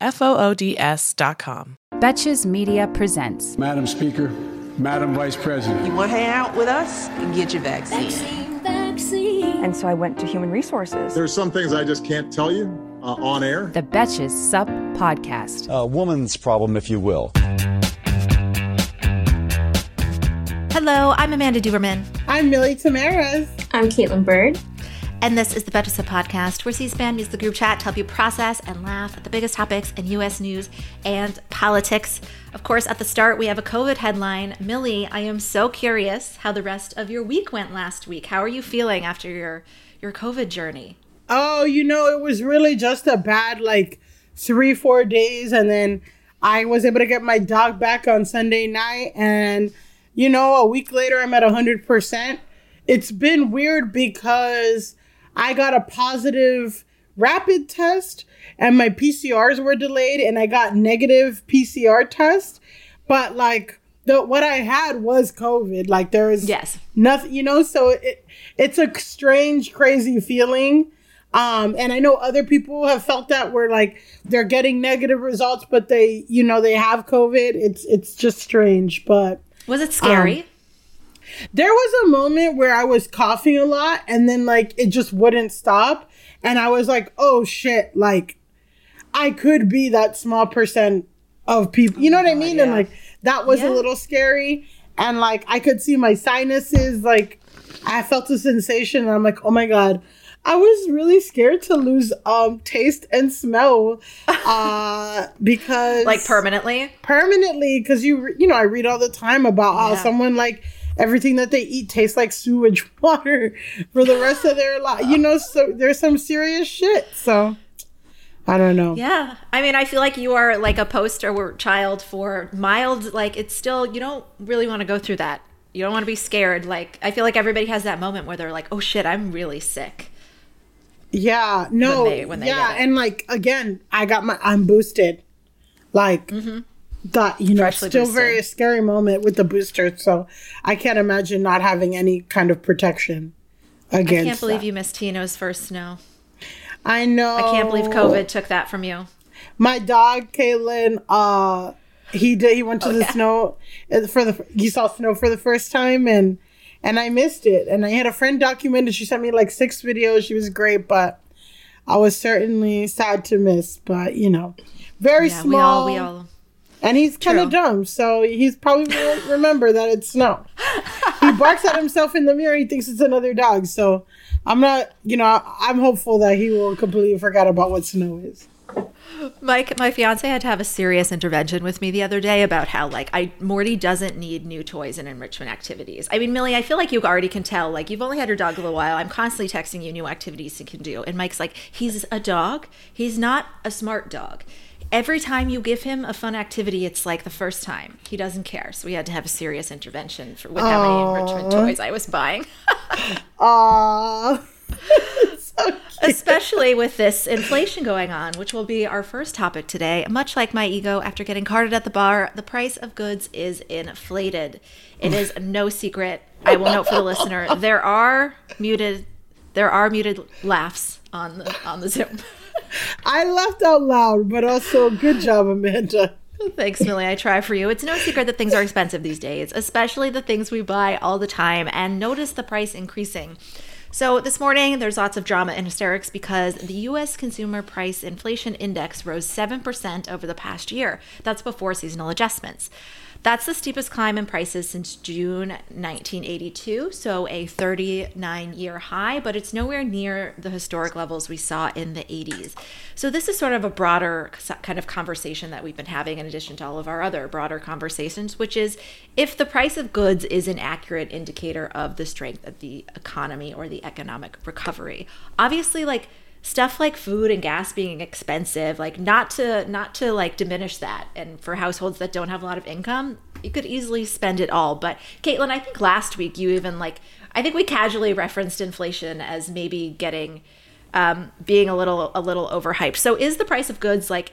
F O O D S.com. Betches Media presents. Madam Speaker, Madam Vice President. You want to hang out with us? And get your vaccine. Vaccine, vaccine. And so I went to human resources. There's some things I just can't tell you uh, on air. The Betches Sup Podcast. A woman's problem, if you will. Hello, I'm Amanda Duberman. I'm Milly Tamarez. I'm Kaitlin Byrd. And this is the Betches Podcast, where C-SPAN uses the group chat to help you process and laugh at the biggest topics in U.S. news and politics. Of course, at the start, we have a COVID headline. Milly, I am so curious how the rest of your week went last week. How are you feeling after your your COVID journey? Oh, you know, it was really just a bad like three, four days, and then I was able to get my dog back on Sunday night, and you know, a week later, I'm at hundred percent. It's been weird because I got a positive rapid test and my PCRs were delayed and I got negative PCR test. But like the what I had was COVID. Like there is yes. nothing, you know, so it it's a strange, crazy feeling. Um, and I know other people have felt that where like they're getting negative results, but they, you know, they have COVID. It's it's just strange. But was it scary? Um, there was a moment where I was coughing a lot and then like it just wouldn't stop. And I was like, oh shit, like I could be that small percent of people. You know what I mean? Yeah. And like that was yeah. a little scary. And like I could see my sinuses, like I felt a sensation and I'm like, oh my God. I was really scared to lose um taste and smell uh because like permanently permanently because you you know I read all the time about how someone like everything that they eat tastes like sewage water for the rest of their life. You know, so there's some serious shit. So I don't know. Yeah. I mean, I feel like you are like a poster child for mild, like it's still, you don't really want to go through that. You don't want to be scared. Like, I feel like everybody has that moment where they're like, oh shit, I'm really sick. Yeah. No. When they, when they yeah. And like, again, I got my, I'm boosted. Like, mm-hmm that you know Freshly still boosted. very scary moment with the booster so i can't imagine not having any kind of protection against i can't believe that. you missed tino's first snow i know i can't believe covid took that from you my dog Kaitlin, uh he did he went to oh, the yeah. snow uh, for the he saw snow for the first time and and i missed it and i had a friend documented she sent me like six videos she was great but i was certainly sad to miss but you know very yeah, small we all we all and he's kind of dumb, so he's probably won't remember that it's snow. he barks at himself in the mirror. He thinks it's another dog. So I'm not, you know, I'm hopeful that he will completely forget about what snow is. Mike, my fiance had to have a serious intervention with me the other day about how like I Morty doesn't need new toys and enrichment activities. I mean, Milly, I feel like you already can tell. Like you've only had your dog a little while. I'm constantly texting you new activities he can do, and Mike's like, he's a dog. He's not a smart dog every time you give him a fun activity, it's like the first time. He doesn't care. So we had to have a serious intervention for with how many enrichment toys I was buying. Aww. so Especially with this inflation going on, which will be our first topic today. Much like my ego after getting carded at the bar, the price of goods is inflated. It is no secret. I will note for the listener, there are muted there are muted laughs on the on the Zoom. I laughed out loud, but also good job, Amanda. Thanks, Milly. I try for you. It's no secret that things are expensive these days, especially the things we buy all the time, and notice the price increasing. So, this morning, there's lots of drama and hysterics because the US Consumer Price Inflation Index rose 7% over the past year. That's before seasonal adjustments. That's the steepest climb in prices since June 1982, so a 39 year high, but it's nowhere near the historic levels we saw in the 80s. So, this is sort of a broader kind of conversation that we've been having in addition to all of our other broader conversations, which is if the price of goods is an accurate indicator of the strength of the economy or the economic recovery. Obviously, like stuff like food and gas being expensive like not to not to like diminish that. And for households that don't have a lot of income you could easily spend it all. But kaitlin i think last week you even like i think we casually referenced inflation as maybe getting um, being a little a little overhyped. So is the price of goods like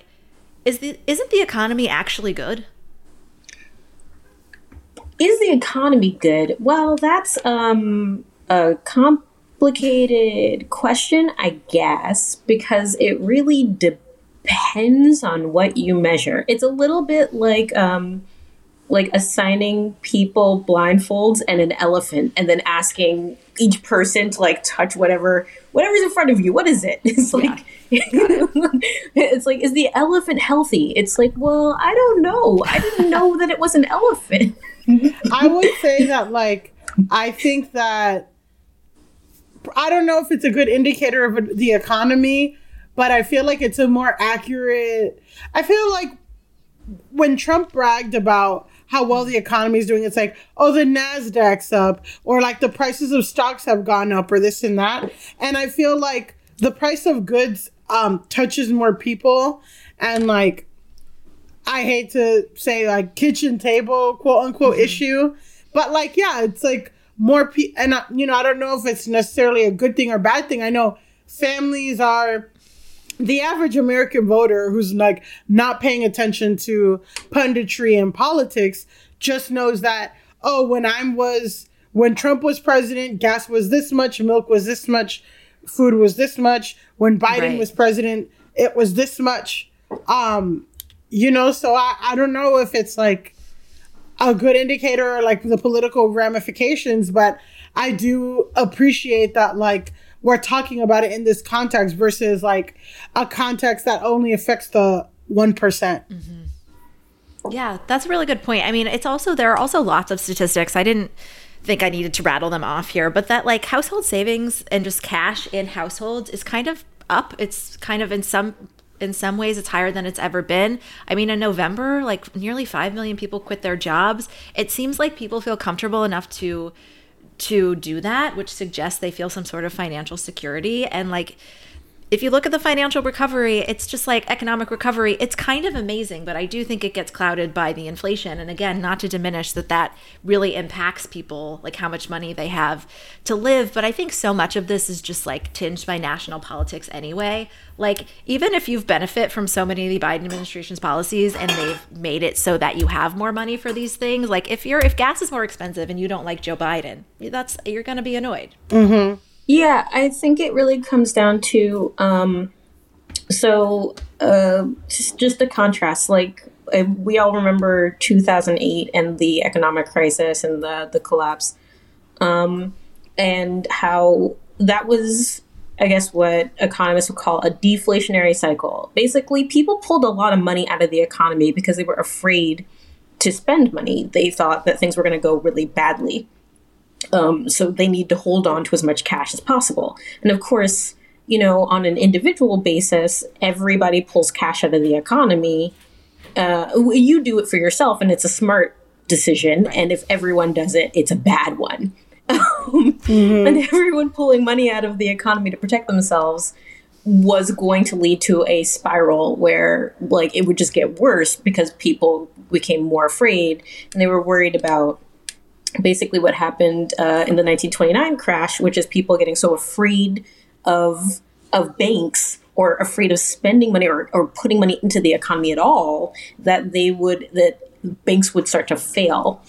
is the isn't the economy actually good? Is the economy good? Well that's um a comp complicated question, I guess, because it really depends on what you measure. It's a little bit like um, like assigning people blindfolds and an elephant, and then asking each person to like touch whatever whatever's in front of you. What is it? It's like yeah. it's like is the elephant healthy? It's like well, I don't know. I didn't know that it was an elephant. I would say that like I think that I don't know if it's a good indicator of the economy, but I feel like it's a more accurate. I feel like when Trump bragged about how well the economy is doing, it's like, oh, the Nasdaq's up, or like the prices of stocks have gone up, or this and that. And I feel like the price of goods um, touches more people, and like, I hate to say like kitchen table quote unquote mm-hmm. issue, but like, yeah, it's like more people, and I, you know, I don't know if it's necessarily a good thing or bad thing. I know families are the average American voter who's like not paying attention to punditry and politics just knows that oh, when I was when Trump was president, gas was this much, milk was this much, food was this much. When Biden right. was president, it was this much. Um, you know, so I, I don't know if it's like a good indicator like the political ramifications, but I do appreciate that like we're talking about it in this context versus like a context that only affects the one mm-hmm. Yeah, that's a really good point. I mean, it's also there are also lots of statistics. I didn't think I needed to rattle them off here, but that like household savings and just cash in households is kind of up. It's kind of in some in some ways it's higher than it's ever been. I mean, in November, like nearly 5 million people quit their jobs. It seems like people feel comfortable enough to to do that, which suggests they feel some sort of financial security and like if you look at the financial recovery, it's just like economic recovery. It's kind of amazing, but I do think it gets clouded by the inflation. And again, not to diminish that that really impacts people, like how much money they have to live. But I think so much of this is just like tinged by national politics anyway. Like, even if you've benefit from so many of the Biden administration's policies and they've made it so that you have more money for these things, like if you're if gas is more expensive and you don't like Joe Biden, that's you're gonna be annoyed. Mm-hmm. Yeah, I think it really comes down to um, so uh, just, just the contrast. Like we all remember 2008 and the economic crisis and the the collapse, um, and how that was. I guess what economists would call a deflationary cycle. Basically, people pulled a lot of money out of the economy because they were afraid to spend money. They thought that things were going to go really badly. Um, so they need to hold on to as much cash as possible. And of course, you know, on an individual basis, everybody pulls cash out of the economy. Uh, you do it for yourself, and it's a smart decision. And if everyone does it, it's a bad one. mm-hmm. And everyone pulling money out of the economy to protect themselves was going to lead to a spiral where, like, it would just get worse because people became more afraid and they were worried about basically what happened uh, in the 1929 crash, which is people getting so afraid of of banks or afraid of spending money or, or putting money into the economy at all that they would that banks would start to fail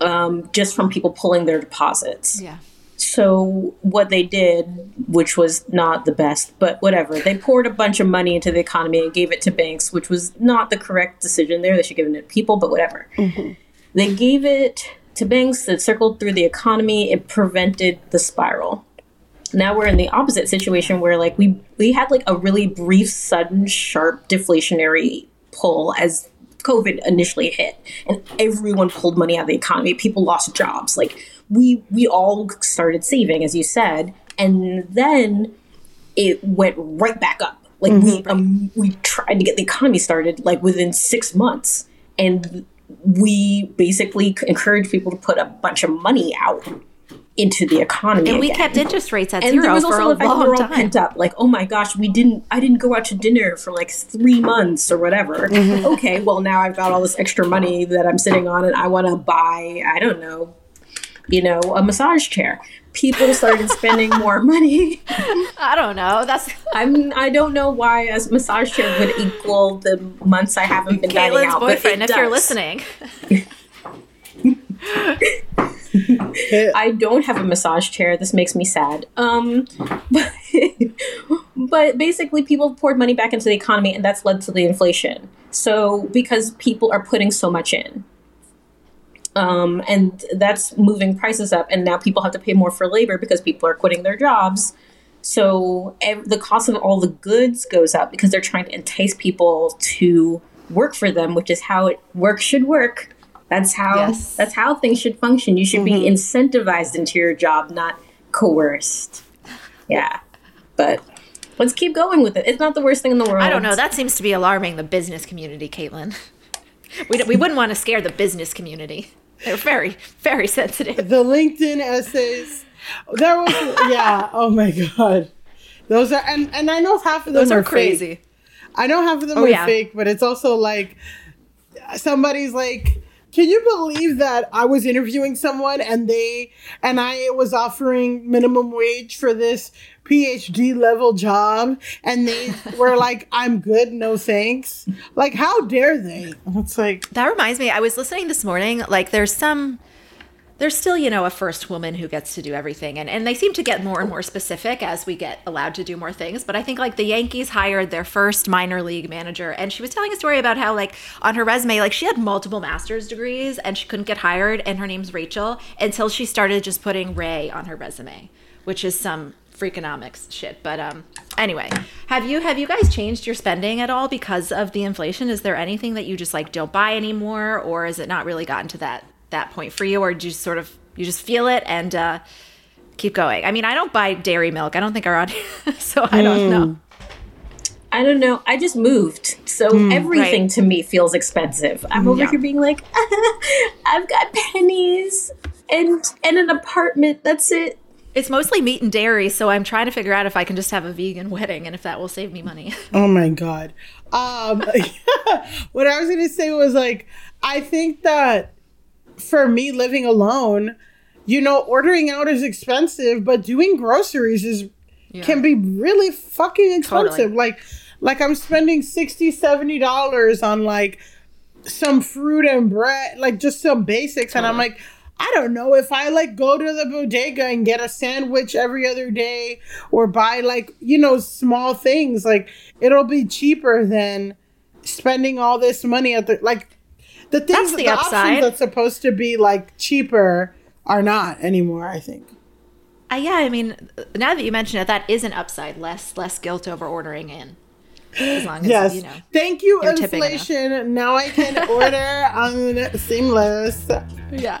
um, just from people pulling their deposits. Yeah. So what they did, which was not the best, but whatever, they poured a bunch of money into the economy and gave it to banks, which was not the correct decision there. They should give it to people, but whatever. Mm-hmm. They gave it to banks that circled through the economy, it prevented the spiral. Now we're in the opposite situation where like we we had like a really brief, sudden, sharp deflationary pull as COVID initially hit and everyone pulled money out of the economy, people lost jobs. Like we we all started saving, as you said, and then it went right back up. Like we um, we tried to get the economy started like within six months, and we basically encouraged people to put a bunch of money out into the economy. And we again. kept interest rates at and zero there was for also a fact we long were all pent up. Like, oh my gosh, we didn't. I didn't go out to dinner for like three months or whatever. Mm-hmm. Okay, well now I've got all this extra money that I'm sitting on, and I want to buy. I don't know, you know, a massage chair. People started spending more money. I don't know. That's I'm. I don't know why a massage chair would equal the months I haven't been dining Kaitlin's out. but boyfriend, if you're listening. I don't have a massage chair. This makes me sad. Um, but, but basically, people poured money back into the economy, and that's led to the inflation. So because people are putting so much in, um, and that's moving prices up, and now people have to pay more for labor because people are quitting their jobs. So ev- the cost of all the goods goes up because they're trying to entice people to work for them, which is how it work should work. That's how Yes. that's how things should function. You should be incentivized into your job, not coerced. Yeah, but let's keep going with it. It's not the worst thing in the world. I don't know. That seems to be alarming the business community, Kaitlin. We, we wouldn't want to scare the business community. They're very, very sensitive. The LinkedIn essays. There was yeah. Oh my god. Those are and and I know half of them Those are fake. crazy. I know half of them Oh, are yeah. fake, but it's also like somebody's like, can you believe that I was interviewing someone and they and I was offering minimum wage for this PhD level job and they were like, I'm good, no thanks. Like, how dare they? It's like That reminds me, I was listening this morning. Like, there's some, there's still, you know, a first woman who gets to do everything. And, and they seem to get more and more specific as we get allowed to do more things. But I think, like, the Yankees hired their first minor league manager. And she was telling a story about how, like, on her resume, like, she had multiple master's degrees and she couldn't get hired. And her name's Rachel until she started just putting Ray on her resume, which is some freakonomics shit. But um anyway, have you have you guys changed your spending at all because of the inflation? Is there anything that you just like don't buy anymore or is it not really gotten to that that point for you or do you just sort of you just feel it and uh keep going? I mean, I don't buy dairy milk. I don't think around here. so I don't know. I don't know. I just moved, so everything right. to me feels expensive. I'm over Yeah. here being like, I've got pennies and and an apartment. That's it. It's mostly meat and dairy, so I'm trying to figure out if I can just have a vegan wedding and if that will save me money. Oh my god. Um what I was going to say was like I think that for me living alone, you know, ordering out is expensive, but doing groceries is can be really fucking expensive. Totally. Like like I'm spending 60 70 dollars on like some fruit and bread, like just some basics and I'm like I don't know if I like go to the bodega and get a sandwich every other day or buy like, you know, small things, like it'll be cheaper than spending all this money at the like the things That's the the options that's supposed to be like cheaper are not anymore, I think. Uh, yeah, I mean, now that you mention it, that is an upside. Less less guilt over ordering in. As long as Yes. you know. Thank you, inflation. Now I can order on um, Seamless. Yeah.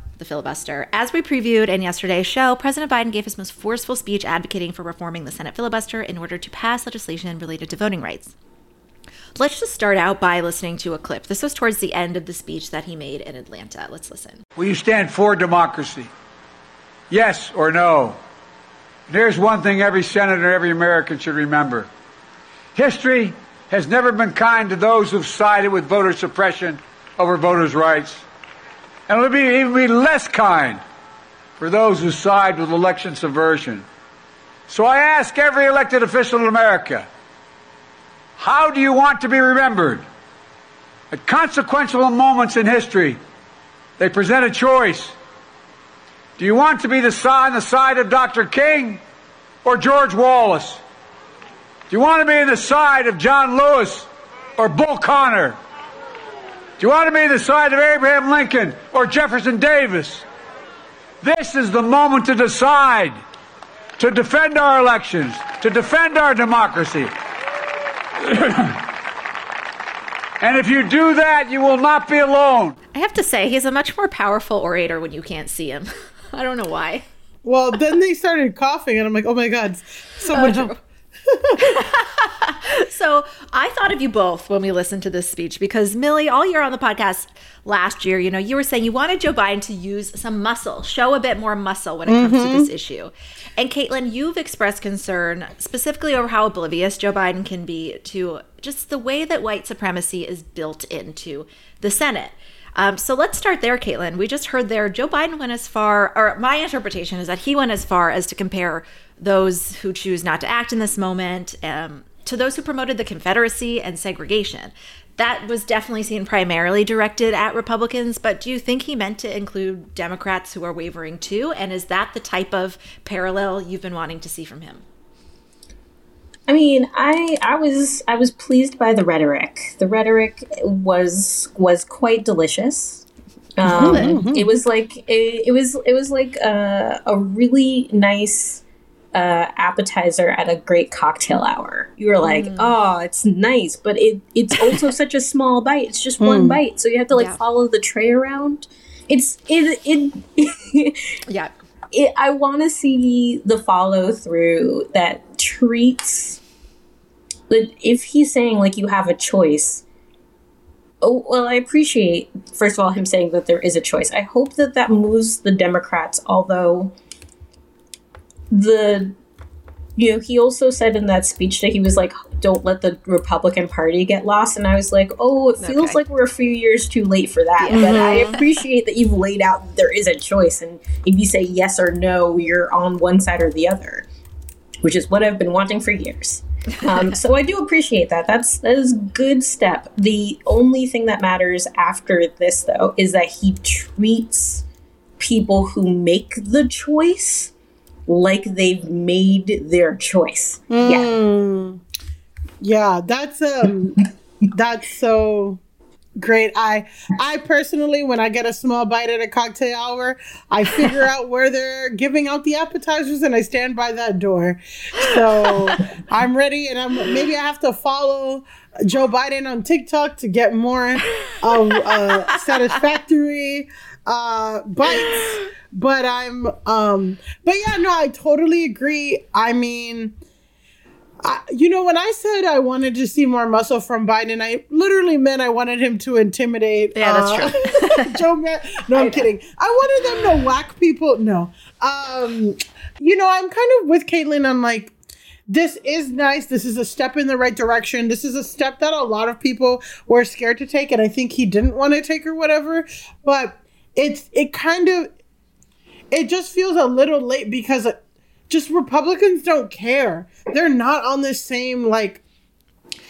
the filibuster. As we previewed in yesterday's show, President Biden gave his most forceful speech advocating for reforming the Senate filibuster in order to pass legislation related to voting rights. Let's just start out by listening to a clip. This was towards the end of the speech that he made in Atlanta. Let's listen. Will you stand for democracy? Yes or no? There's one thing every senator, every American should remember. History has never been kind to those who've sided with voter suppression over voters' rights. And it'll be even be less kind for those who side with election subversion. So I ask every elected official in America, how do you want to be remembered? At consequential moments in history, they present a choice. Do you want to be the on the side of Dr. King or George Wallace? Do you want to be on the side of John Lewis or Bull Connor? Do you want to be the side of Abraham Lincoln or Jefferson Davis? This is the moment to decide, to defend our elections, to defend our democracy. and if you do that, you will not be alone. I have to say, he's a much more powerful orator when you can't see him. I don't know why. Well, then they started coughing, and I'm like, oh my God, so much. So I thought of you both when we listened to this speech because Milly, all year on the podcast last year, you know, you were saying you wanted Joe Biden to use some muscle, show a bit more muscle when it comes Mm-hmm. to this issue. And Kaitlin, you've expressed concern specifically over how oblivious Joe Biden can be to just the way that white supremacy is built into the Senate. Um, so let's start there, Kaitlin. We just heard there Joe Biden went as far, or my interpretation is that he went as far as to compare those who choose not to act in this moment um, to those who promoted the Confederacy and segregation. That was definitely seen primarily directed at Republicans, but do you think he meant to include Democrats who are wavering too? And is that the type of parallel you've been wanting to see from him? I mean, I I was I was pleased by the rhetoric. The rhetoric was was quite delicious. Um, It was like it, it was it was like a, a really nice uh, appetizer at a great cocktail hour. You were like, oh, it's nice, but it it's also such a small bite. It's just one bite, so you have to like Yeah. follow the tray around. It's it it. Yeah. it, I want to see the follow through that treats. But if he's saying like you have a choice, oh well, I appreciate first of all him saying that there is a choice. I hope that that moves the Democrats. Although the you know he also said in that speech that he was like don't let the republican party get lost. And i was like oh it feels Okay. like we're a few years too late for that but i appreciate that you've laid out there is a choice. And if you say yes or no you're on one side or the other which is what i've been wanting for years. Um, so i do appreciate that. That's that is a good step. The only thing that matters after this though is that he treats people who make the choice like they've made their choice. Yeah. Mm. Yeah, that's um that's so great. I I personally when I get a small bite at a cocktail hour, I figure out where they're giving out the appetizers and I stand by that door. So I'm ready and I'm maybe I have to follow Joe Biden on TikTok to get more of uh, satisfactory uh, bites. But I'm um but yeah, no, I totally agree. I mean I, you know, when I said I wanted to see more muscle from Biden, I literally meant I wanted him to intimidate. Yeah, that's uh, Joe. No, I'm kidding. I wanted them to whack people. No, um, you know, I'm kind of with Kaitlin on like this is nice. This is a step in the right direction. This is a step that a lot of people were scared to take, and I think he didn't want to take or whatever. But it's it kind of it just feels a little late because uh, just Republicans don't care. They're not on the same like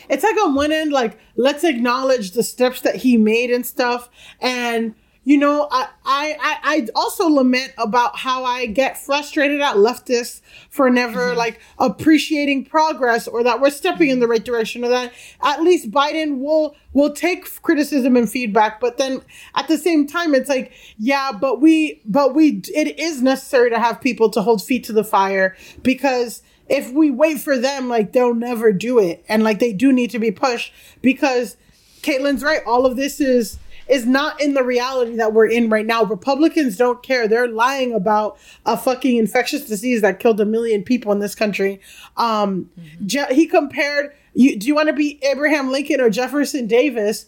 it's like on one end, like let's acknowledge the steps that he made and stuff. And you know, I I I also lament about how I get frustrated at leftists for never mm-hmm. like appreciating progress or that we're stepping in the right direction or that at least Biden will will take criticism and feedback. But then at the same time, it's like, yeah, but we but we it is necessary to have people to hold feet to the fire because if we wait for them, like they'll never do it. And like they do need to be pushed because Kaitlin's right. All of this is is not in the reality that we're in right now. Republicans don't care. They're lying about a fucking infectious disease that killed a million people in this country. Um, mm-hmm. Je- he compared. You, do you want to be Abraham Lincoln or Jefferson Davis?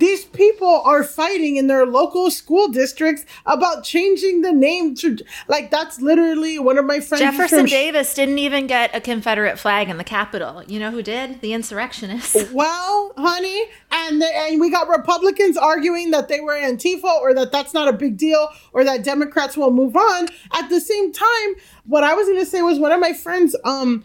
These people are fighting in their local school districts about changing the name to like that's literally one of my friends. Jefferson Davis didn't even get a Confederate flag in the Capitol. You know who did? The insurrectionists. Well, honey, and and we got Republicans arguing that they were Antifa or that that's not a big deal or that Democrats will move on. At the same time, what I was going to say was one of my friends, um,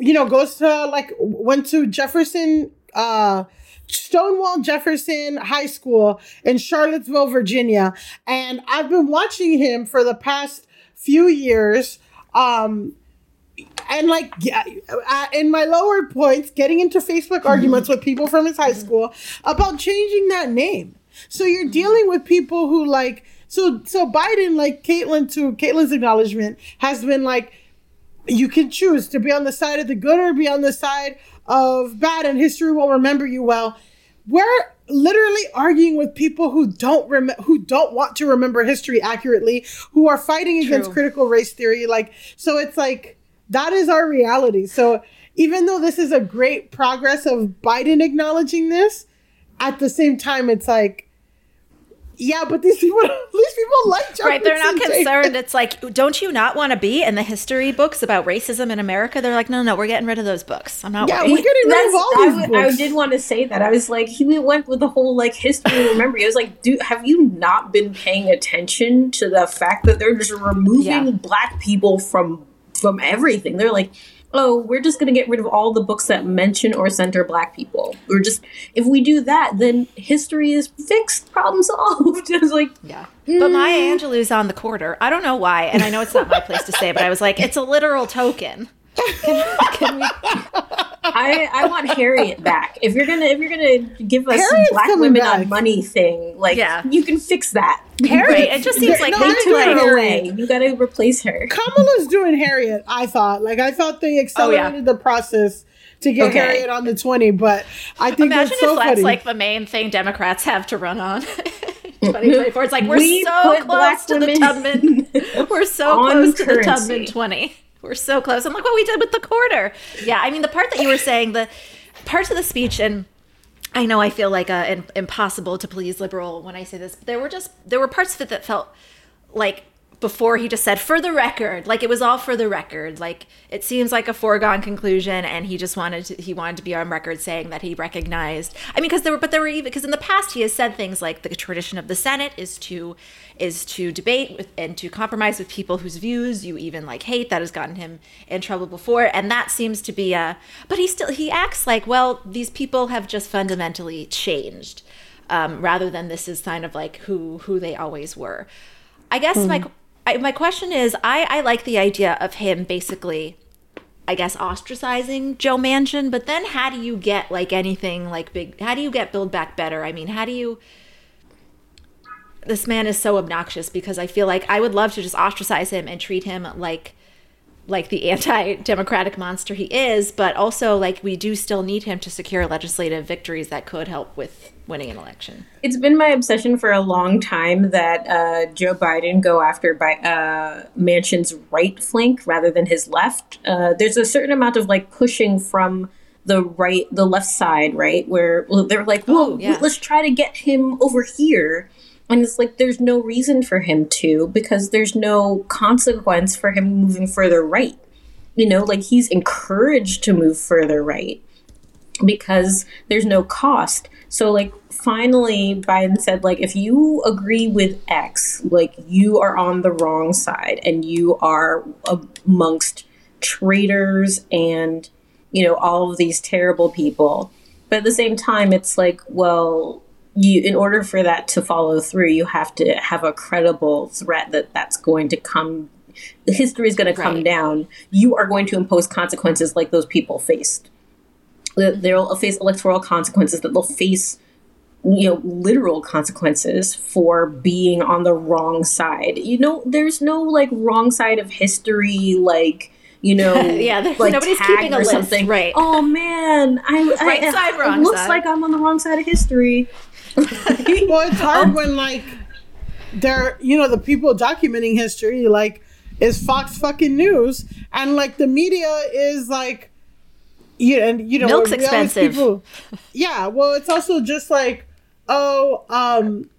you know, goes to like went to Jefferson. Uh, Stonewall Jefferson High School in Charlottesville, Virginia. And I've been watching him for the past few years. Um, and like uh, in my lower points, getting into Facebook arguments with people from his high school about changing that name. So you're dealing with people who like so so Biden, like Kaitlin to Kaitlin's acknowledgement, has been like you can choose to be on the side of the good or be on the side of bad and history will remember you well. We're literally arguing with people who don't rem- who don't want to remember history accurately, who are fighting True. against critical race theory. Like, so it's like that is our reality. So even though this is a great progress of Biden acknowledging this, at the same time, it's like yeah, but these people, these people like Jefferson right. They're not concerned. It's like, don't you not want to be in the history books about racism in America? They're like, no, no, we're getting rid of those books. I'm not. Yeah, worried. we're getting rid of all these I, books. I did want to say that. I was like, he went with the whole like history and memory. I was like, dude, have you not been paying attention to the fact that they're just removing yeah. black people from from everything? They're like, oh, we're just going to get rid of all the books that mention or center black people. We're just, if we do that, then history is fixed, problem solved. I was like, yeah. Mm. But Maya Angelou's on the quarter. I don't know why. And I know it's not my place to say, but I was like, it's a literal token. Can, can we? I I want Harriet back. If you're gonna if you're gonna give us Harriet's black women back. on money thing, like yeah. you can fix that. Harriet, it just seems like no, they took her away. You got to replace her. Kamala's doing Harriet. I thought like I thought they accelerated oh, yeah. the process to get okay. Harriet on the twenty, but I think imagine that's so if that's funny. like the main thing Democrats have to run on. 2024. It's like we're we so close to the Tubman. We're so close to the Tubman 20. We're so close. I'm like what we did with the quarter. Yeah, I mean the part that you were saying, the parts of the speech, and I know I feel like uh, a, an impossible to please liberal when I say this, but there were just there were parts of it that felt like before he just said for the record like it was all for the record. Like it seems like a foregone conclusion and he just wanted to he wanted to be on record saying that he recognized i mean because there were but there were even because in the past he has said things like the tradition of the senate is to is to debate with, and to compromise with people whose views you even like hate. That has gotten him in trouble before and that seems to be a but he still he acts like well these people have just fundamentally changed um, rather than this is kind of like who who they always were. I guess mm. I, my question is, I I like the idea of him basically. I guess ostracizing Joe Manchin, but then how do you get like anything like big? How do you get Build Back Better? I mean, how do you? This man is so obnoxious because I feel like I would love to just ostracize him and treat him like like the anti-democratic monster he is, but also like we do still need him to secure legislative victories that could help with winning an election. It's been my obsession for a long time that uh, Joe Biden go after by uh, Manchin's right flank rather than his left. Uh, there's a certain amount of like pushing from the right, the left side, right, where they're like, "Whoa, Oh, yeah. let's try to get him over here." And it's like there's no reason for him to because there's no consequence for him moving further right. You know, like he's encouraged to move further right because there's no cost. So like finally Biden said like if you agree with X, like you are on the wrong side and you are amongst traitors and you know all of these terrible people. But at the same time it's like well you in order for that to follow through you have to have a credible threat that that's going to come the history is going to come Right. down you are going to impose consequences like those people faced they'll face electoral consequences that they'll face you know literal consequences for being on the wrong side you know there's no like wrong side of history like you know Yeah, like nobody's keeping a list, something right. oh man i, I Right side, it looks side. like i'm on the wrong side of history well, it's hard when like they're you know the people documenting history like is Fox fucking News and like the media is like you and you know Milk's expensive. people- yeah, well, it's also just like oh um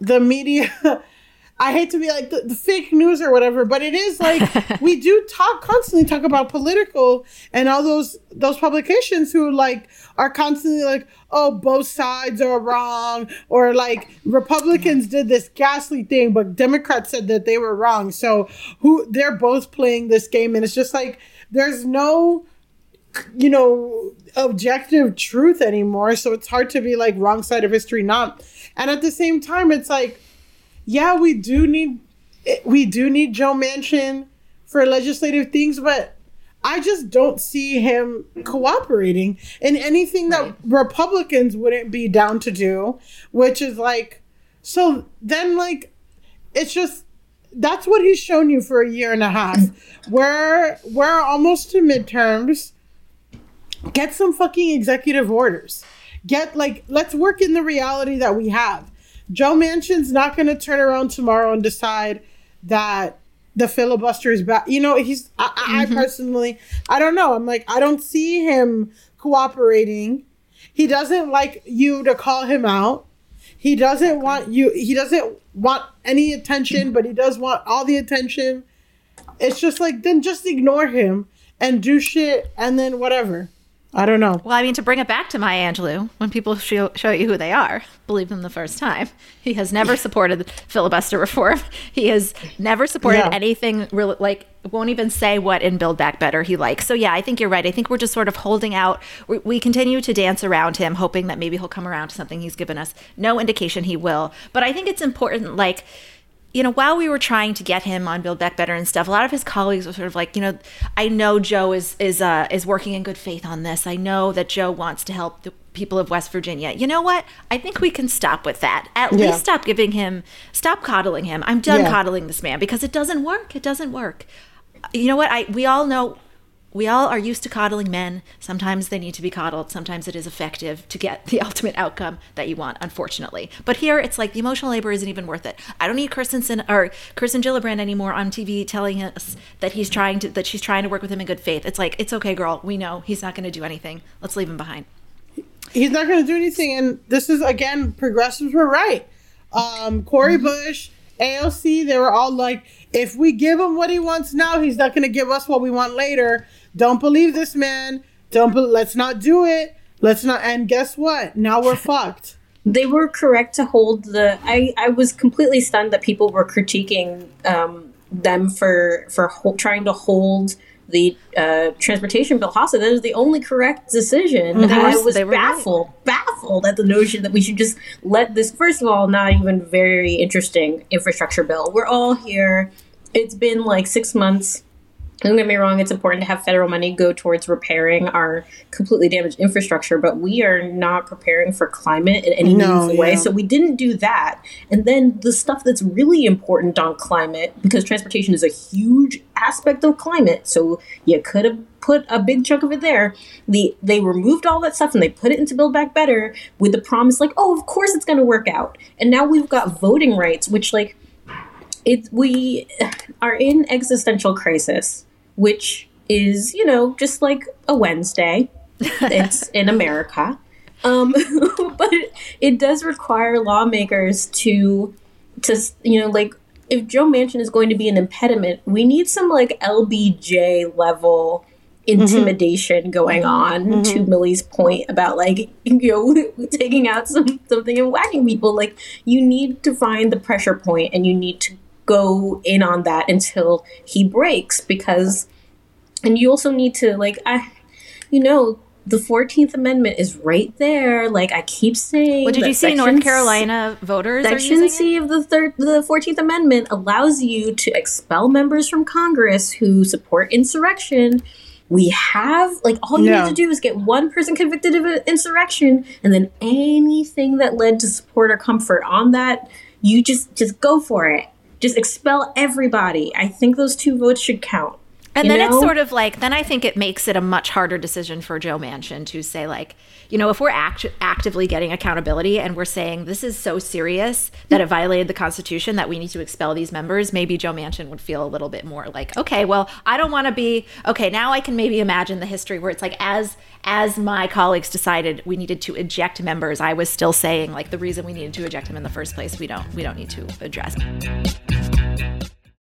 the media. I hate to be like the, the fake news or whatever, but it is like we do talk constantly talk about political and all those those publications who like are constantly like, oh, both sides are wrong, or like Republicans did this ghastly thing, but Democrats said that they were wrong. So who they're both playing this game, and it's just like there's no you know objective truth anymore so it's hard to be like wrong side of history not and at the same time it's like yeah we do need eh, we do need joe manchin for legislative things but i just don't see him cooperating in anything that republicans wouldn't be down to do which is like so then like it's just that's what he's shown you for a year and a half we're we're almost to midterms get some fucking executive orders. Get like let's work in the reality that we have. Joe Manchin's not going to turn around tomorrow and decide that the filibuster is back. You know, he's I, I I mm-hmm. personally I don't know. I'm like I don't see him cooperating. He doesn't like you to call him out. He doesn't want you he doesn't want any attention, but he does want all the attention. It's just like then just ignore him and do shit and then whatever. I don't know. Well, I mean, to bring it back to Maya Angelou, when people show, show you who they are, believe them the first time. He has never supported filibuster reform. He has never supported Yeah. anything really like won't even say what in Build Back Better he likes. So yeah, I think you're right. I think we're just sort of holding out. We, we continue to dance around him, hoping that maybe he'll come around to something he's given us. No indication he will. But I think it's important, like you know, while we were trying to get him on Build Back Better and stuff, a lot of his colleagues were sort of like, you know, I know Joe is is uh, is working in good faith on this. I know that Joe wants to help the people of West Virginia. You know what? I think we can stop with that. At Yeah. least stop giving him, stop coddling him. I'm done Yeah. coddling this man because it doesn't work. It doesn't work. You know what? I we all know. We all are used to coddling men. Sometimes they need to be coddled. Sometimes it is effective to get the ultimate outcome that you want, unfortunately. But here it's like the emotional labor isn't even worth it. I don't need Kyrsten Sin- or Kirsten Gillibrand anymore on TV telling us that he's trying to that she's trying to work with him in good faith. It's like it's okay, girl. We know he's not going to do anything. Let's leave him behind. He's not going to do anything. And this is, again, progressives were right. Um, Cory Mm-hmm. Bush, AOC, they were all like, if we give him what he wants now, he's not going to give us what we want later. Don't believe this man. Don't. Be- let's not do it. Let's not. And guess what? Now we're fucked. they were correct to hold the i i was completely stunned that people were critiquing um them for for hol- trying to hold the uh, transportation bill, Hasa, that is the only correct decision. Mhm. I was they were right. baffled, baffled at the notion that we should just let this, first of all, not even very interesting infrastructure bill. We're all here. It's been like six months. Don't get me wrong, it's important to have federal money go towards repairing our completely damaged infrastructure, but we are not preparing for climate in any No, meaningful way. So we didn't do that. And then the stuff that's really important on climate, because transportation is a huge aspect of climate, so you could have put a big chunk of it there. The they removed all that stuff and they put it into Build Back Better with the promise like, oh, of course it's gonna work out. And now we've got voting rights, which like it we are in existential crisis, which is, you know, just like a Wednesday. it's in America. Um, but it does require lawmakers to to you know like if Joe Manchin is going to be an impediment, we need some like LBJ level mm-hmm. intimidation going mm-hmm. on mm-hmm. to Milly's point about like you know taking out some something and whacking people like you need to find the pressure point and you need to go in on that until he breaks because and you also need to like I you know the 14th amendment is right there like I keep saying What did you see? North Carolina voters are Section using C of the third, the Fourteenth Amendment allows you to expel members from Congress who support insurrection. We have like all you Yeah. need to do is get one person convicted of an insurrection, and then anything that led to support or comfort on that, you just just go for it. Just expel everybody. I think those two votes should count. And You then it's sort of like, then I think it makes it a much harder decision for Joe Manchin to say, like, you know, if we're act- actively getting accountability and we're saying this is so serious that it violated the Constitution that we need to expel these members, maybe Joe Manchin would feel a little bit more like, okay, well, I don't want to be okay. Now I can maybe imagine the history where it's like, as as my colleagues decided we needed to eject members, I was still saying like the reason we needed to eject them in the first place, we don't we don't need to address.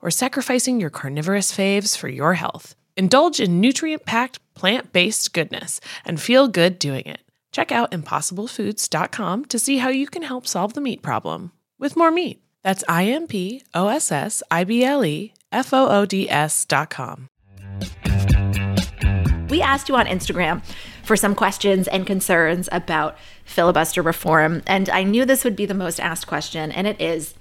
or sacrificing your carnivorous faves for your health. Indulge in nutrient packed, plant based goodness and feel good doing it. Check out impossiblefoods.com to see how you can help solve the meat problem with more meat. That's I M P O S S I B L E F O O D S.com. We asked you on Instagram for some questions and concerns about filibuster reform, and I knew this would be the most asked question, and it is,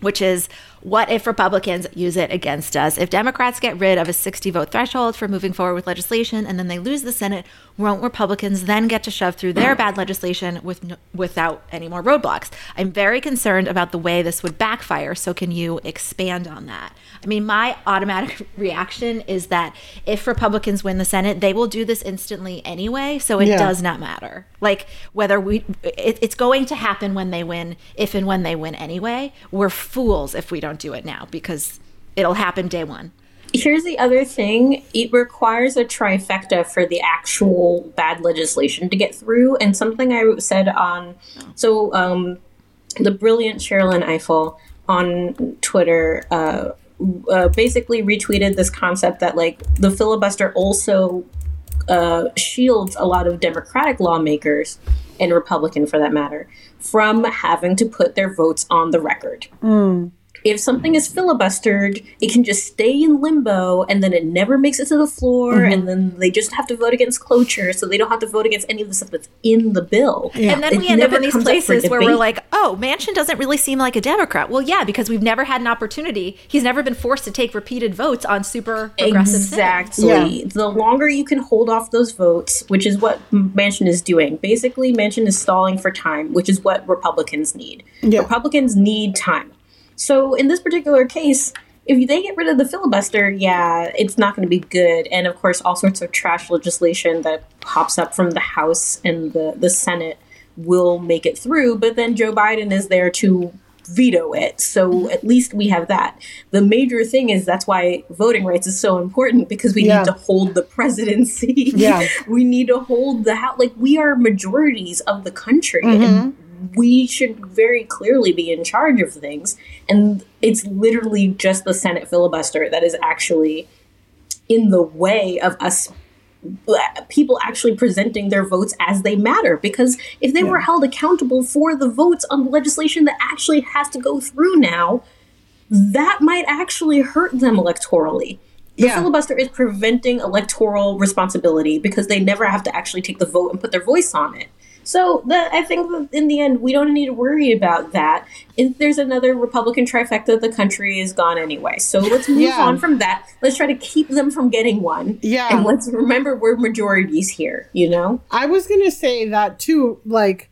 which is what if Republicans use it against us? If Democrats get rid of a 60 vote threshold for moving forward with legislation and then they lose the Senate, won't Republicans then get to shove through their bad legislation with no, without any more roadblocks? I'm very concerned about the way this would backfire. So, can you expand on that? I mean, my automatic reaction is that if Republicans win the Senate, they will do this instantly anyway. So it Yeah. does not matter. Like whether we, it, it's going to happen when they win, if and when they win anyway. We're fools if we don't do it now because it'll happen day one. Here's the other thing it requires a trifecta for the actual bad legislation to get through. And something I said on, so um, the brilliant Sherrilyn Ifill on Twitter uh, uh, basically retweeted this concept that, like, the filibuster also uh, shields a lot of Democratic lawmakers and Republican, for that matter, from having to put their votes on the record if something is filibustered, it can just stay in limbo and then it never makes it to the floor Mm-hmm. and then they just have to vote against cloture so they don't have to vote against any of the stuff that's in the bill. And then It we end up in these comes up for places where we're like, oh, Manchin doesn't really seem like a Democrat. Well, yeah, because we've never had an opportunity. He's never been forced to take repeated votes on super progressive things. Exactly. The longer you can hold off those votes, which is what Manchin is doing. Basically, Manchin is stalling for time, which is what Republicans need. Yeah. Republicans need time. So in this particular case, if they get rid of the filibuster, yeah, it's not going to be good. And of course, all sorts of trash legislation that pops up from the House and the, the Senate will make it through. But then Joe Biden is there to veto it. So at least we have that. The major thing is that's why voting rights is so important because we Yeah. need to hold the presidency. Yeah. we need to hold the house. Like we are majorities of the country. Mm-hmm. And we should very clearly be in charge of things. And it's literally just the Senate filibuster that is actually in the way of us people actually presenting their votes as they matter because if they were held accountable for the votes on the legislation that actually has to go through now that might actually hurt them electorally the Yeah. filibuster is preventing electoral responsibility because they never have to actually take the vote and put their voice on it so that I think that in the end we don't need to worry about that. If there's another Republican trifecta, the country is gone anyway. So let's move Yeah. on from that. Let's try to keep them from getting one. Yeah. And let's remember we're majorities here, you know? I was gonna say that too. Like,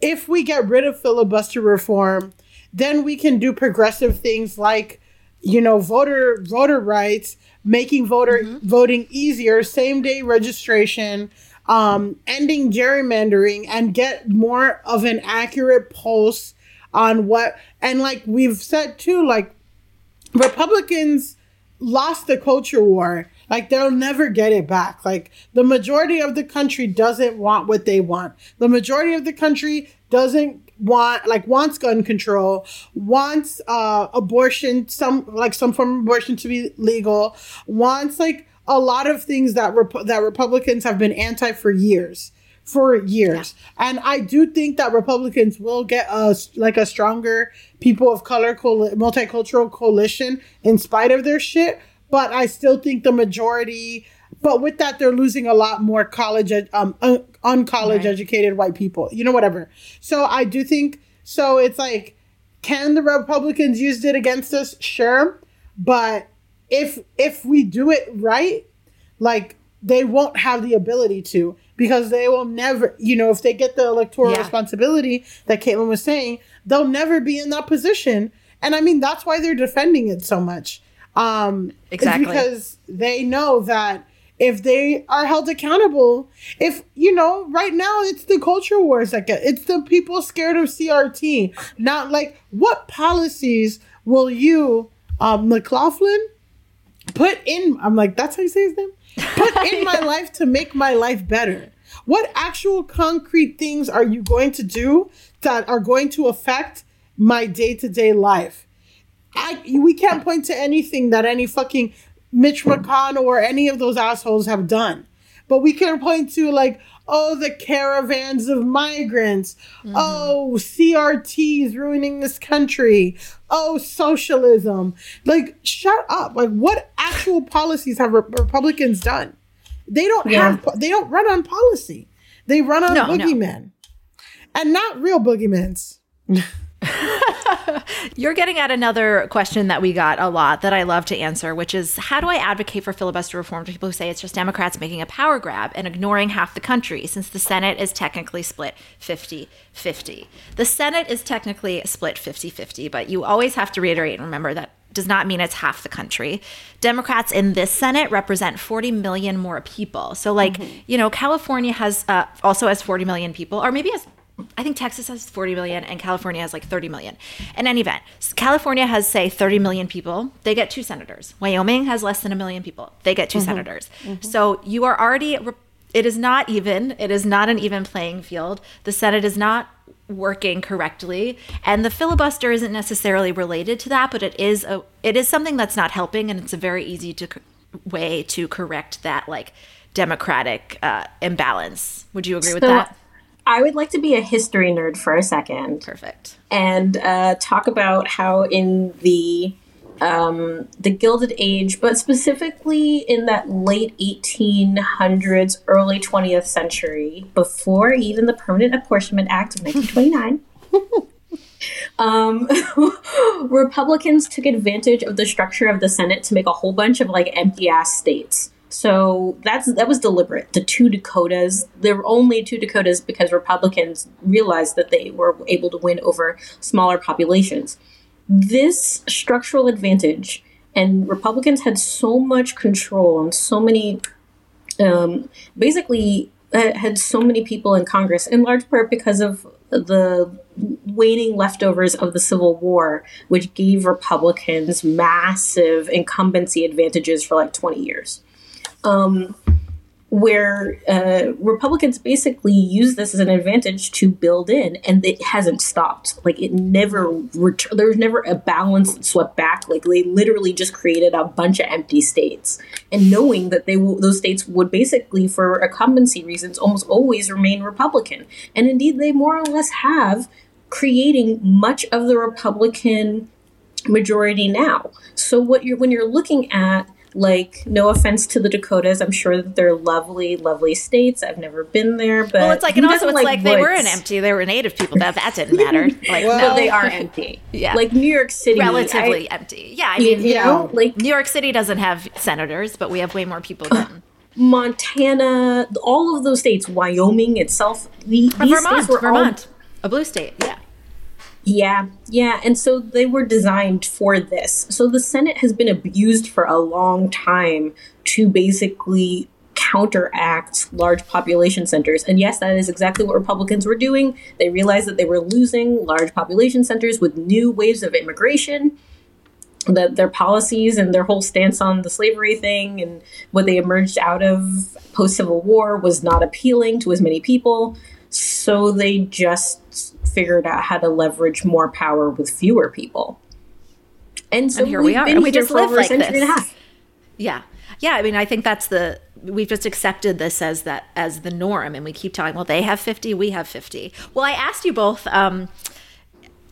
if we get rid of filibuster reform, then we can do progressive things like, you know, voter voter rights, making voter mm-hmm. voting easier, same day registration, um, ending gerrymandering, and get more of an accurate pulse on what. And like we've said too, like Republicans lost the culture war. Like they'll never get it back. Like the majority of the country doesn't want what they want. The majority of the country doesn't want like wants gun control, wants uh abortion, some like some form of abortion to be legal, wants like a lot of things that Rep- that Republicans have been anti for years for years. And I do think that Republicans will get a like a stronger people of color multicultural coalition in spite of their shit, but I still think the majority but with that they're losing a lot more college um un- uncollege educated white people. You know whatever. So I do think so it's like can the Republicans use it against us? Sure. But if if we do it right, like they won't have the ability to because they will never, you know, if they get the electoral Yeah. responsibility that Kaitlin was saying, they'll never be in that position. And I mean, that's why they're defending it so much. Um, Exactly. because they know that if they are held accountable, if you know, right now it's the culture wars that get it's the people scared of CRT, not like what policies will you, um, McLaughlin, put in I'm like, that's how you say his name? Put in my life to make my life better. What actual concrete things are you going to do that are going to affect my day-to-day life? I we can't point to anything that any fucking Mitch McConnell or any of those assholes have done. But we can point to like, oh, the caravans of migrants. Mm-hmm. Oh, CRT is ruining this country. Oh, socialism. Like, shut up. Like, what actual policies have Re- Republicans done? They don't Yeah. have. They don't run on policy. They run on No, no. boogeymen, and not real boogeymans. You're getting at another question that we got a lot that I love to answer, which is how do I advocate for filibuster reform to people who say it's just Democrats making a power grab and ignoring half the country since the Senate is technically split 50 50? The Senate is technically split 50 50, but you always have to reiterate and remember that does not mean it's half the country. Democrats in this Senate represent 40 million more people. So, like, mm-hmm. you know, California has uh, also has 40 million people, or maybe has I think Texas has 40 million and California has like 30 million. In any event, California has, say, 30 million people. They get two senators. Wyoming has less than a million people. They get 2 mm-hmm. senators. Mm-hmm. So you are already, it is not even, it is not an even playing field. The Senate is not working correctly and the filibuster isn't necessarily related to that but it is a it is something that's not helping and it's a very easy to way to correct that like democratic uh, imbalance would you agree so, with that I would like to be a history nerd for a second. Perfect. And uh, talk about how in the um, the Gilded Age, but specifically in that late 1800s, early 20th century, before even the Permanent Apportionment Act of 1929. um, Republicans took advantage of the structure of the Senate to make a whole bunch of like empty ass states. So that's that was deliberate. The two Dakotas, there were only two Dakotas because Republicans realized that they were able to win over smaller populations. This structural advantage, and Republicans had so much control and so many, um, basically uh, had so many people in Congress, in large part because of the waning leftovers of the Civil War, which gave Republicans massive incumbency advantages for like 20 years um, where uh, Republicans basically use this as an advantage to build in, and it hasn't stopped. Like it never, ret- there's never a balance that swept back. Like they literally just created a bunch of empty states, and knowing that they will, those states would basically, for incumbency reasons, almost always remain Republican, and indeed they more or less have, creating much of the Republican majority now. So what you're when you're looking at like, no offense to the Dakotas, I'm sure that they're lovely, lovely states. I've never been there, but well, it's like, and also it's like, like they weren't empty; they were native people. That that didn't matter. Like, well, no, they are empty. yeah, like New York City, relatively I, empty. Yeah, I mean, you know, like New York City doesn't have senators, but we have way more people than. Montana, all of those states, Wyoming itself, the, these Vermont, states were Vermont, all, a blue state, yeah. Yeah, yeah. And so they were designed for this. So the Senate has been abused for a long time to basically counteract large population centers. And yes, that is exactly what Republicans were doing. They realized that they were losing large population centers with new waves of immigration. That their policies and their whole stance on the slavery thing and what they emerged out of post Civil War was not appealing to as many people. So they just figured out how to leverage more power with fewer people. And so and here we are, and we just live like this. Yeah, yeah. I mean, I think that's the we've just accepted this as that as the norm, and we keep talking. Well, they have fifty, we have fifty. Well, I asked you both um,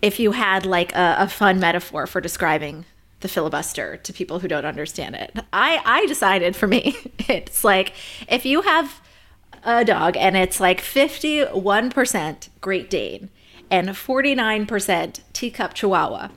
if you had like a, a fun metaphor for describing the filibuster to people who don't understand it. I I decided for me, it's like if you have a dog and it's like 51% Great Dane and 49% teacup chihuahua.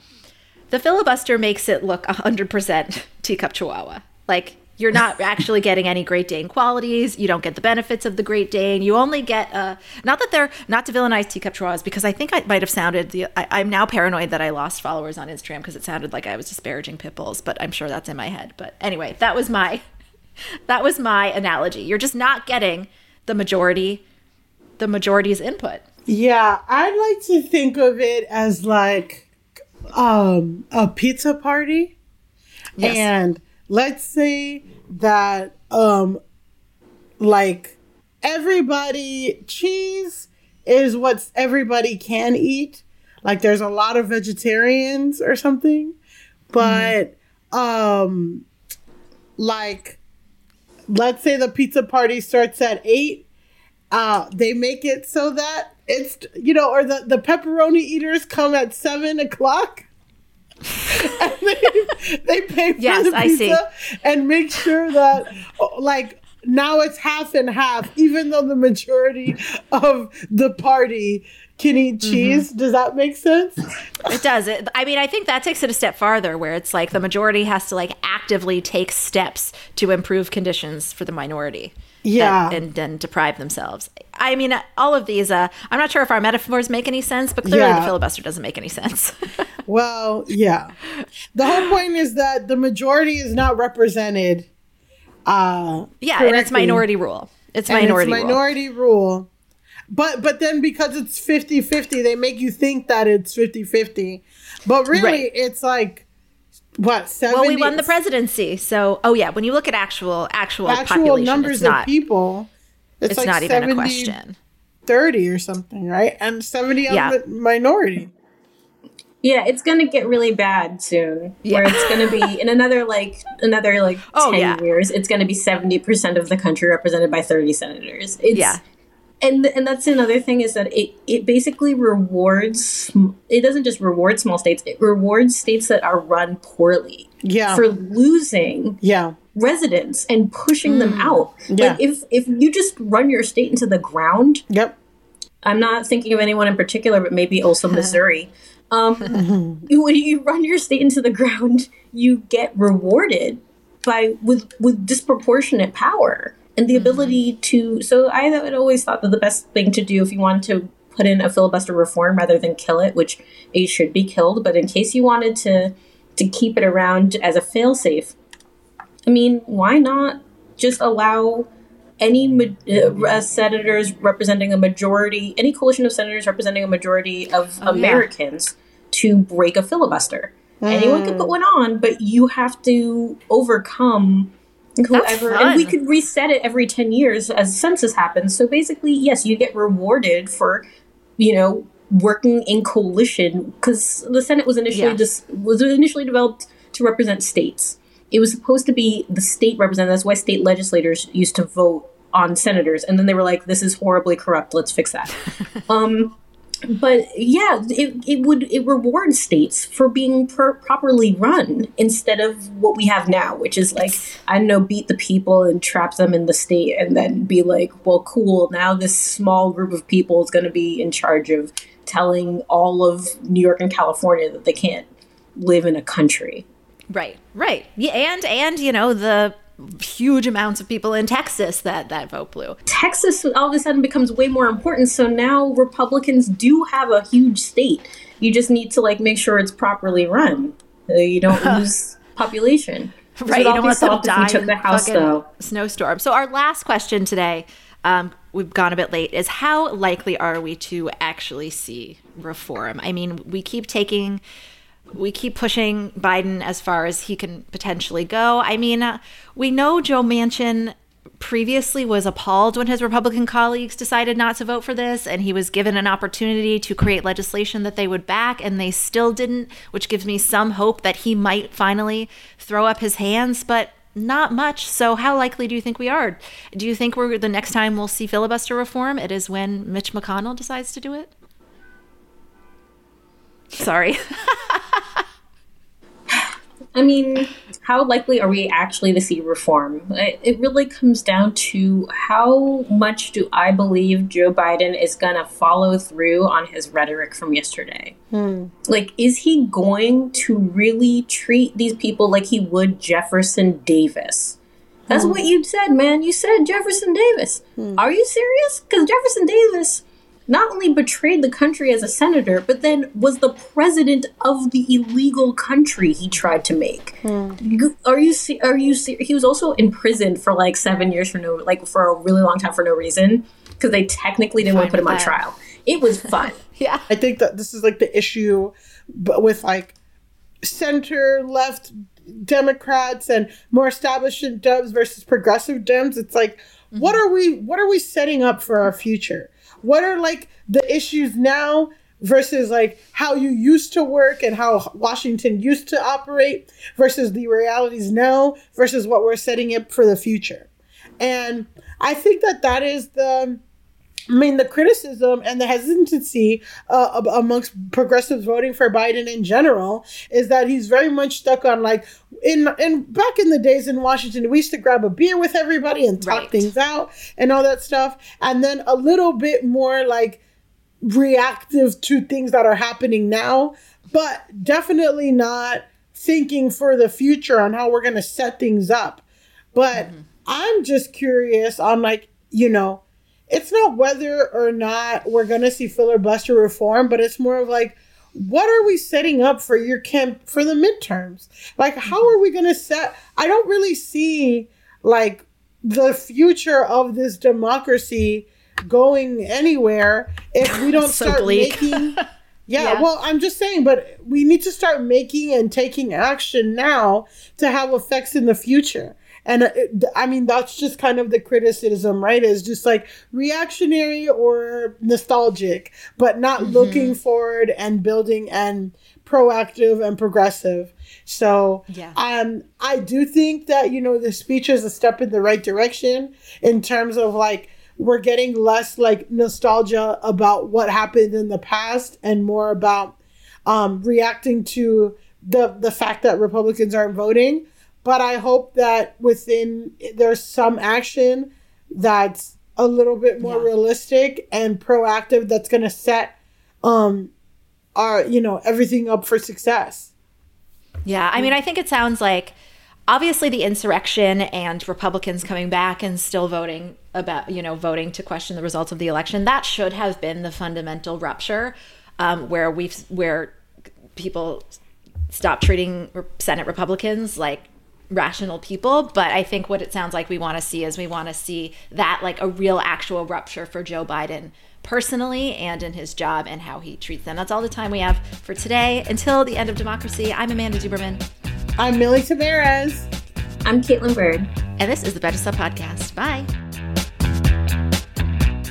The filibuster makes it look 100% teacup chihuahua. Like you're not actually getting any Great Dane qualities. You don't get the benefits of the Great Dane. You only get uh, not that they're not to villainize teacup chihuahuas because I think I might have sounded the. I, am now paranoid that I lost followers on Instagram because it sounded like I was disparaging pit bulls, but I'm sure that's in my head. But anyway, that was my that was my analogy. You're just not getting the majority, the majority's input. Yeah, I like to think of it as like um, a pizza party. Yes. And let's say that um like everybody cheese is what everybody can eat. Like there's a lot of vegetarians or something. But mm-hmm. um like let's say the pizza party starts at 8 uh, they make it so that it's you know, or the the pepperoni eaters come at seven o'clock. and they, they pay for yes, the pizza and make sure that like now it's half and half, even though the majority of the party can eat Mm-hmm. cheese. Does that make sense? It does. It, I mean, I think that takes it a step farther, where it's like the majority has to like actively take steps to improve conditions for the minority. Yeah. and, and then deprive themselves. I mean, all of these. Uh, I'm not sure if our metaphors make any sense, but clearly Yeah. the filibuster doesn't make any sense. Well, yeah. The whole point is that the majority is not represented. Uh, yeah, and it's minority rule. It's And minority rule. minority rule. But but then because it's 50-50, they make you think that it's 50-50. But really Right. it's like what, 70 Well, we won the presidency, so oh yeah. When you look at actual actual actual population, numbers it's not, of people. It's, like not even a question. 30 or something, right? And 70 on Yeah. the minority. Yeah, it's gonna get really bad soon. Yeah. Where it's gonna be in another like another like Oh, ten yeah. years, it's gonna be seventy percent of the country represented by thirty senators. It's, Yeah. And and that's another thing is that it it basically rewards. It doesn't just reward small states; it rewards states that are run poorly. Yeah. for losing Yeah. residents and pushing them Mm. out. Yeah. Like if if you just run your state into the ground. Yep. I'm not thinking of anyone in particular, but maybe also Missouri. Um, when you run your state into the ground, you get rewarded by with with disproportionate power and the ability to. So I had always thought that the best thing to do if you wanted to put in a filibuster reform rather than kill it, which it should be killed, but in case you wanted to to keep it around as a failsafe, I mean, why not just allow any uh, senators representing a majority, any coalition of senators representing a majority of Oh, yeah. Americans to break a filibuster? Anyone could put one on, but you have to overcome whoever. And we could reset it every 10 years as census happens. So basically, yes, you get rewarded for, you know, working in coalition because the Senate was initially Yeah. just was initially developed to represent states. It was supposed to be the state representative. That's why state legislators used to vote on senators, and then they were like, "This is horribly corrupt. Let's fix that." um, but yeah, it, it would it rewards states for being per- properly run instead of what we have now, which is like I don't know, beat the people and trap them in the state, and then be like, "Well, cool. Now this small group of people is going to be in charge of telling all of New York and California that they can't live in a country." Right, right. Yeah, and and you know the huge amounts of people in Texas that that vote blue. Texas all of a sudden becomes way more important. So now Republicans do have a huge state. You just need to like make sure it's properly run. Uh, you don't lose population. Right, you don't want them we dying took the house though. snowstorm. So our last question today, um, we've gone a bit late, is how likely are we to actually see reform? I mean, we keep taking. We keep pushing Biden as far as he can potentially go. I mean, uh, we know Joe Manchin previously was appalled when his Republican colleagues decided not to vote for this, and he was given an opportunity to create legislation that they would back, and they still didn't, which gives me some hope that he might finally throw up his hands, but not much. So, how likely do you think we are? Do you think we're the next time we'll see filibuster reform? It is when Mitch McConnell decides to do it? Sorry. I mean, how likely are we actually to see reform? It really comes down to how much do I believe Joe Biden is going to follow through on his rhetoric from yesterday? Hmm. Like, is he going to really treat these people like he would Jefferson Davis? That's hmm. what you said, man. You said Jefferson Davis. Hmm. Are you serious? Because Jefferson Davis not only betrayed the country as a senator, but then was the president of the illegal country he tried to make. Hmm. You- Are you se- are you se- he was also imprisoned for like 7 years for no like for a really long time for no reason because they technically didn't want to put him with on trial. It was fun. yeah. I think that this is like the issue but with like center left Democrats and more establishment Dems versus progressive Dems. It's like what mm-hmm. are we what are we setting up for our future? What are like the issues now versus like how you used to work and how Washington used to operate versus the realities now versus what we're setting up for the future. And I think that that is the I mean, the criticism and the hesitancy uh, amongst progressives voting for Biden in general is that he's very much stuck on like in in back in the days in Washington, we used to grab a beer with everybody and talk right. things out and all that stuff, and then a little bit more like reactive to things that are happening now, but definitely not thinking for the future on how we're going to set things up. But mm-hmm. I'm just curious on like you know it's not whether or not we're going to see filibuster reform, but it's more of like, what are we setting up for your camp for the midterms? Like, how mm-hmm. are we going to set? I don't really see like the future of this democracy going anywhere if we don't so start bleak. making. Yeah, yeah, well, I'm just saying, but we need to start making and taking action now to have effects in the future. And uh, I mean, that's just kind of the criticism, right? Is just like reactionary or nostalgic, but not mm-hmm. looking forward and building and proactive and progressive. So, yeah. um, I do think that, you know, the speech is a step in the right direction in terms of like, we're getting less like nostalgia about what happened in the past and more about um, reacting to the the fact that Republicans aren't voting but I hope that within there's some action that's a little bit more yeah. realistic and proactive that's going to set um our you know everything up for success. Yeah, I mean I think it sounds like obviously the insurrection and Republicans coming back and still voting about you know voting to question the results of the election that should have been the fundamental rupture um, where we've where people stop treating Senate Republicans like rational people but i think what it sounds like we want to see is we want to see that like a real actual rupture for joe biden personally and in his job and how he treats them. That's all the time we have for today. Until the end of democracy i'm amanda duberman. I'm milly tamarez i'm kaitlin byrd. And this is the betches sup podcast. Bye